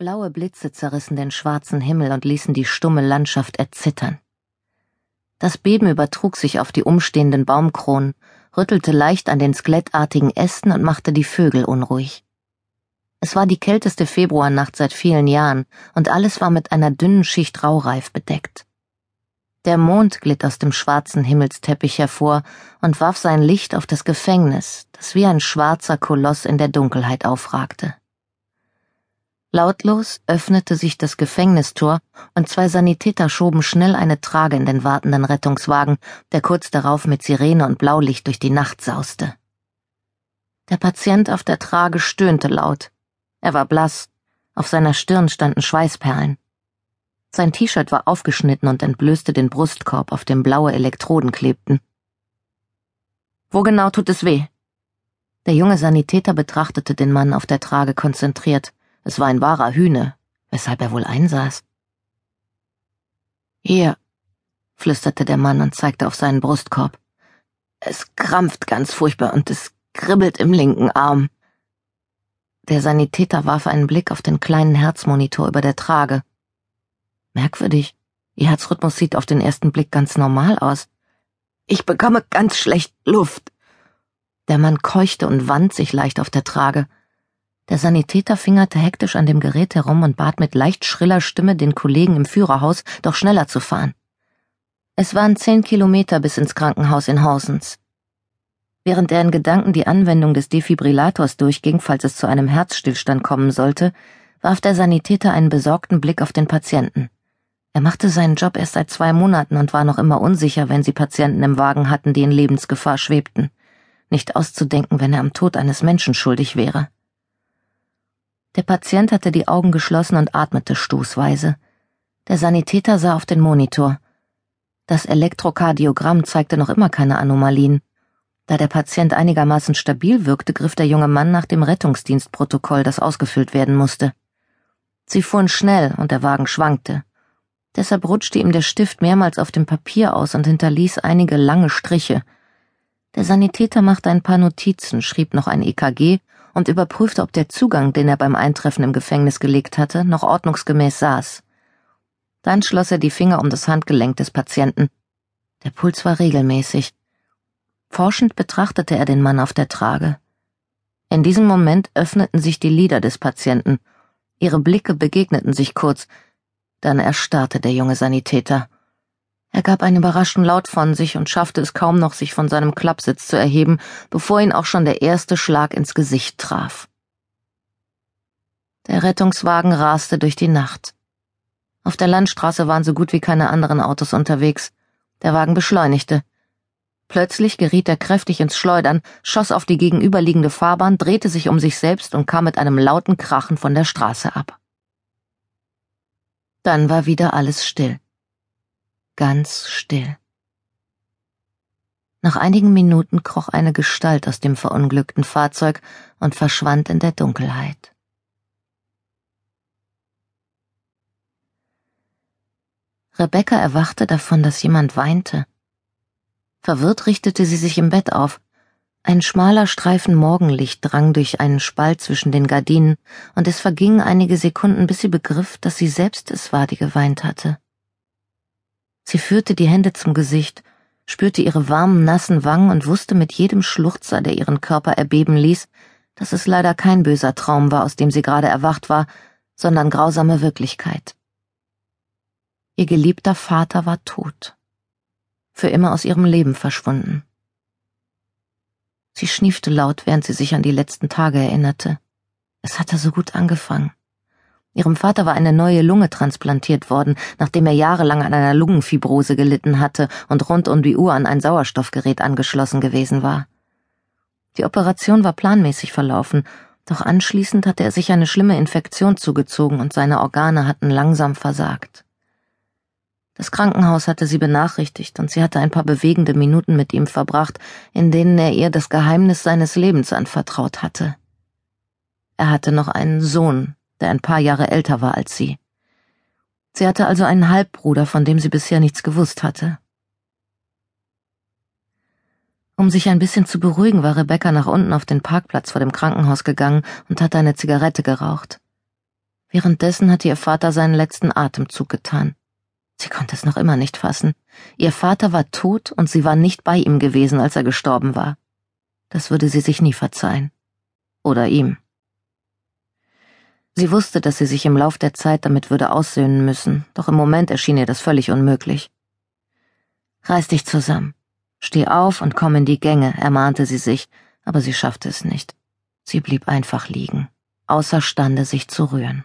Blaue Blitze zerrissen den schwarzen Himmel und ließen die stumme Landschaft erzittern. Das Beben übertrug sich auf die umstehenden Baumkronen, rüttelte leicht an den skelettartigen Ästen und machte die Vögel unruhig. Es war die kälteste Februarnacht seit vielen Jahren, und alles war mit einer dünnen Schicht Raureif bedeckt. Der Mond glitt aus dem schwarzen Himmelsteppich hervor und warf sein Licht auf das Gefängnis, das wie ein schwarzer Koloss in der Dunkelheit aufragte. Lautlos öffnete sich das Gefängnistor und zwei Sanitäter schoben schnell eine Trage in den wartenden Rettungswagen, der kurz darauf mit Sirene und Blaulicht durch die Nacht sauste. Der Patient auf der Trage stöhnte laut. Er war blass, auf seiner Stirn standen Schweißperlen. Sein T-Shirt war aufgeschnitten und entblößte den Brustkorb, auf dem blaue Elektroden klebten. Wo genau tut es weh? Der junge Sanitäter betrachtete den Mann auf der Trage konzentriert. Es war ein wahrer Hühne, weshalb er wohl einsaß. Hier, flüsterte der Mann und zeigte auf seinen Brustkorb. Es krampft ganz furchtbar und es kribbelt im linken Arm. Der Sanitäter warf einen Blick auf den kleinen Herzmonitor über der Trage. Merkwürdig. Ihr Herzrhythmus sieht auf den ersten Blick ganz normal aus. Ich bekomme ganz schlecht Luft. Der Mann keuchte und wand sich leicht auf der Trage. Der Sanitäter fingerte hektisch an dem Gerät herum und bat mit leicht schriller Stimme den Kollegen im Führerhaus, doch schneller zu fahren. Es waren zehn Kilometer bis ins Krankenhaus in Horsens. Während er in Gedanken die Anwendung des Defibrillators durchging, falls es zu einem Herzstillstand kommen sollte, warf der Sanitäter einen besorgten Blick auf den Patienten. Er machte seinen Job erst seit zwei Monaten und war noch immer unsicher, wenn sie Patienten im Wagen hatten, die in Lebensgefahr schwebten. Nicht auszudenken, wenn er am Tod eines Menschen schuldig wäre. Der Patient hatte die Augen geschlossen und atmete stoßweise. Der Sanitäter sah auf den Monitor. Das Elektrokardiogramm zeigte noch immer keine Anomalien. Da der Patient einigermaßen stabil wirkte, griff der junge Mann nach dem Rettungsdienstprotokoll, das ausgefüllt werden musste. Sie fuhren schnell und der Wagen schwankte. Deshalb rutschte ihm der Stift mehrmals auf dem Papier aus und hinterließ einige lange Striche. Der Sanitäter machte ein paar Notizen, schrieb noch ein EKG und überprüfte, ob der Zugang, den er beim Eintreffen im Gefängnis gelegt hatte, noch ordnungsgemäß saß. Dann schloss er die Finger um das Handgelenk des Patienten. Der Puls war regelmäßig. Forschend betrachtete er den Mann auf der Trage. In diesem Moment öffneten sich die Lider des Patienten. Ihre Blicke begegneten sich kurz. Dann erstarrte der junge Sanitäter. Er gab einen überraschten Laut von sich und schaffte es kaum noch, sich von seinem Klappsitz zu erheben, bevor ihn auch schon der erste Schlag ins Gesicht traf. Der Rettungswagen raste durch die Nacht. Auf der Landstraße waren so gut wie keine anderen Autos unterwegs. Der Wagen beschleunigte. Plötzlich geriet er kräftig ins Schleudern, schoss auf die gegenüberliegende Fahrbahn, drehte sich um sich selbst und kam mit einem lauten Krachen von der Straße ab. Dann war wieder alles still ganz still. Nach einigen Minuten kroch eine Gestalt aus dem verunglückten Fahrzeug und verschwand in der Dunkelheit. Rebecca erwachte davon, dass jemand weinte. Verwirrt richtete sie sich im Bett auf. Ein schmaler Streifen Morgenlicht drang durch einen Spalt zwischen den Gardinen, und es vergingen einige Sekunden, bis sie begriff, dass sie selbst es war, die geweint hatte. Sie führte die Hände zum Gesicht, spürte ihre warmen, nassen Wangen und wusste mit jedem Schluchzer, der ihren Körper erbeben ließ, dass es leider kein böser Traum war, aus dem sie gerade erwacht war, sondern grausame Wirklichkeit. Ihr geliebter Vater war tot, für immer aus ihrem Leben verschwunden. Sie schniefte laut, während sie sich an die letzten Tage erinnerte. Es hatte so gut angefangen. Ihrem Vater war eine neue Lunge transplantiert worden, nachdem er jahrelang an einer Lungenfibrose gelitten hatte und rund um die Uhr an ein Sauerstoffgerät angeschlossen gewesen war. Die Operation war planmäßig verlaufen, doch anschließend hatte er sich eine schlimme Infektion zugezogen und seine Organe hatten langsam versagt. Das Krankenhaus hatte sie benachrichtigt und sie hatte ein paar bewegende Minuten mit ihm verbracht, in denen er ihr das Geheimnis seines Lebens anvertraut hatte. Er hatte noch einen Sohn, der ein paar Jahre älter war als sie. Sie hatte also einen Halbbruder, von dem sie bisher nichts gewusst hatte. Um sich ein bisschen zu beruhigen, war Rebecca nach unten auf den Parkplatz vor dem Krankenhaus gegangen und hatte eine Zigarette geraucht. Währenddessen hatte ihr Vater seinen letzten Atemzug getan. Sie konnte es noch immer nicht fassen. Ihr Vater war tot und sie war nicht bei ihm gewesen, als er gestorben war. Das würde sie sich nie verzeihen. Oder ihm. Sie wusste, dass sie sich im Lauf der Zeit damit würde aussöhnen müssen, doch im Moment erschien ihr das völlig unmöglich. Reiß dich zusammen. Steh auf und komm in die Gänge, ermahnte sie sich, aber sie schaffte es nicht. Sie blieb einfach liegen, außerstande sich zu rühren.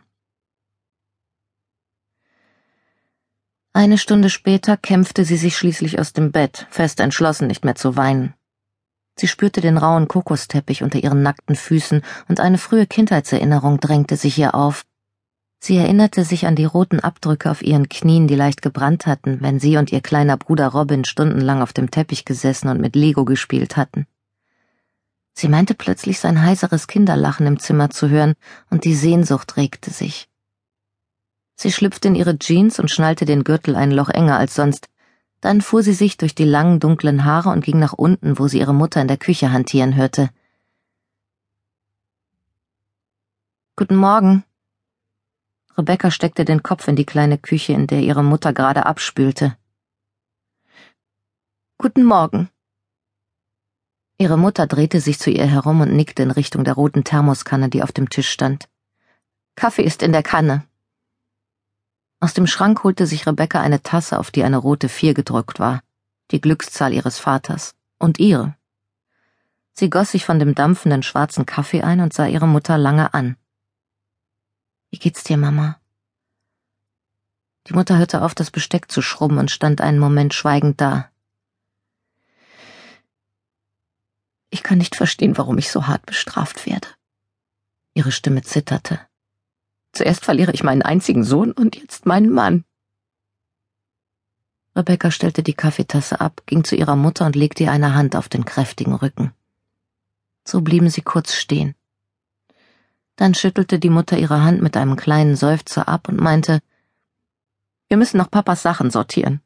Eine Stunde später kämpfte sie sich schließlich aus dem Bett, fest entschlossen, nicht mehr zu weinen. Sie spürte den rauen Kokosteppich unter ihren nackten Füßen, und eine frühe Kindheitserinnerung drängte sich ihr auf. Sie erinnerte sich an die roten Abdrücke auf ihren Knien, die leicht gebrannt hatten, wenn sie und ihr kleiner Bruder Robin stundenlang auf dem Teppich gesessen und mit Lego gespielt hatten. Sie meinte plötzlich sein heiseres Kinderlachen im Zimmer zu hören, und die Sehnsucht regte sich. Sie schlüpfte in ihre Jeans und schnallte den Gürtel ein Loch enger als sonst. Dann fuhr sie sich durch die langen, dunklen Haare und ging nach unten, wo sie ihre Mutter in der Küche hantieren hörte. Guten Morgen. Rebecca steckte den Kopf in die kleine Küche, in der ihre Mutter gerade abspülte. Guten Morgen. Ihre Mutter drehte sich zu ihr herum und nickte in Richtung der roten Thermoskanne, die auf dem Tisch stand. Kaffee ist in der Kanne. Aus dem Schrank holte sich Rebecca eine Tasse, auf die eine rote Vier gedrückt war, die Glückszahl ihres Vaters und ihre. Sie goss sich von dem dampfenden schwarzen Kaffee ein und sah ihre Mutter lange an. Wie geht's dir, Mama? Die Mutter hörte auf, das Besteck zu schrubben und stand einen Moment schweigend da. Ich kann nicht verstehen, warum ich so hart bestraft werde. Ihre Stimme zitterte. Zuerst verliere ich meinen einzigen Sohn und jetzt meinen Mann. Rebecca stellte die Kaffeetasse ab, ging zu ihrer Mutter und legte ihr eine Hand auf den kräftigen Rücken. So blieben sie kurz stehen. Dann schüttelte die Mutter ihre Hand mit einem kleinen Seufzer ab und meinte, wir müssen noch Papas Sachen sortieren.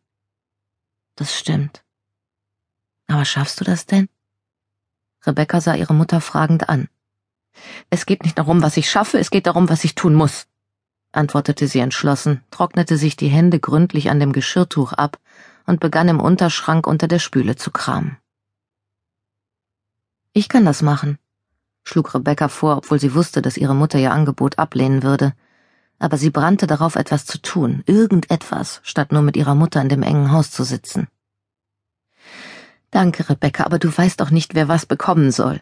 Das stimmt. Aber schaffst du das denn? Rebecca sah ihre Mutter fragend an. Es geht nicht darum, was ich schaffe, es geht darum, was ich tun muss, antwortete sie entschlossen, trocknete sich die Hände gründlich an dem Geschirrtuch ab und begann im Unterschrank unter der Spüle zu kramen. Ich kann das machen, schlug Rebecca vor, obwohl sie wusste, dass ihre Mutter ihr Angebot ablehnen würde. Aber sie brannte darauf, etwas zu tun, irgendetwas, statt nur mit ihrer Mutter in dem engen Haus zu sitzen. Danke, Rebecca, aber du weißt doch nicht, wer was bekommen soll,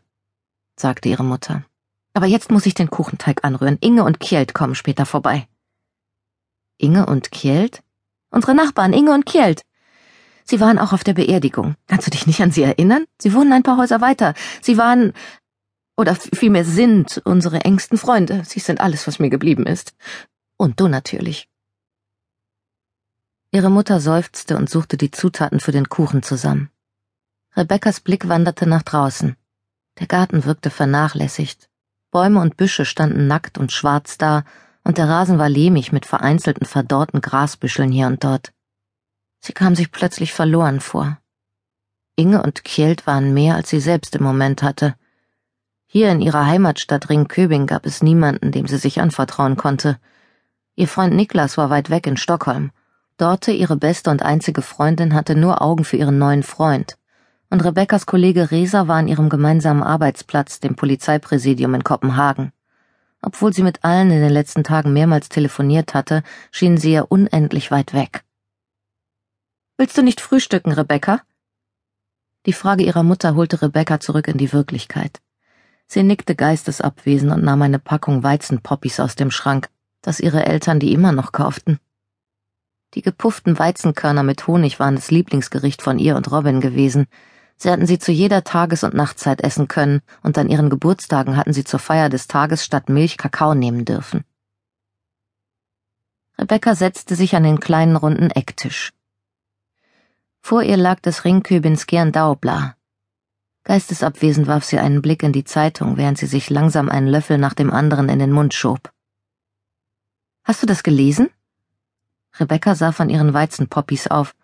sagte ihre Mutter. Aber jetzt muss ich den Kuchenteig anrühren. Inge und Kjeld kommen später vorbei. Inge und Kjeld? Unsere Nachbarn, Inge und Kjeld. Sie waren auch auf der Beerdigung. Kannst du dich nicht an sie erinnern? Sie wohnen ein paar Häuser weiter. Sie waren, oder vielmehr sind, unsere engsten Freunde. Sie sind alles, was mir geblieben ist. Und du natürlich. Ihre Mutter seufzte und suchte die Zutaten für den Kuchen zusammen. Rebekkas Blick wanderte nach draußen. Der Garten wirkte vernachlässigt. Bäume und Büsche standen nackt und schwarz da, und der Rasen war lehmig mit vereinzelten verdorrten Grasbüscheln hier und dort. Sie kam sich plötzlich verloren vor. Inge und Kjeld waren mehr, als sie selbst im Moment hatte. Hier in ihrer Heimatstadt Ringköbing gab es niemanden, dem sie sich anvertrauen konnte. Ihr Freund Niklas war weit weg in Stockholm. Dorte ihre beste und einzige Freundin hatte nur Augen für ihren neuen Freund und Rebekkas Kollege Resa war an ihrem gemeinsamen Arbeitsplatz, dem Polizeipräsidium in Kopenhagen. Obwohl sie mit allen in den letzten Tagen mehrmals telefoniert hatte, schienen sie ihr unendlich weit weg. Willst du nicht frühstücken, Rebecca? Die Frage ihrer Mutter holte Rebecca zurück in die Wirklichkeit. Sie nickte geistesabwesend und nahm eine Packung Weizenpoppis aus dem Schrank, das ihre Eltern die immer noch kauften. Die gepufften Weizenkörner mit Honig waren das Lieblingsgericht von ihr und Robin gewesen, Sie hatten sie zu jeder Tages- und Nachtzeit essen können, und an ihren Geburtstagen hatten sie zur Feier des Tages statt Milch Kakao nehmen dürfen. Rebecca setzte sich an den kleinen runden Ecktisch. Vor ihr lag das Ringköbins Daubla. Geistesabwesend warf sie einen Blick in die Zeitung, während sie sich langsam einen Löffel nach dem anderen in den Mund schob. Hast du das gelesen? Rebecca sah von ihren Weizenpoppis auf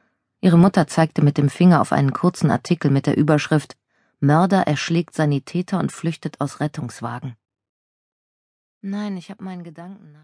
Ihre Mutter zeigte mit dem Finger auf einen kurzen Artikel mit der Überschrift Mörder erschlägt Sanitäter und flüchtet aus Rettungswagen. Nein, ich habe meinen Gedanken nach.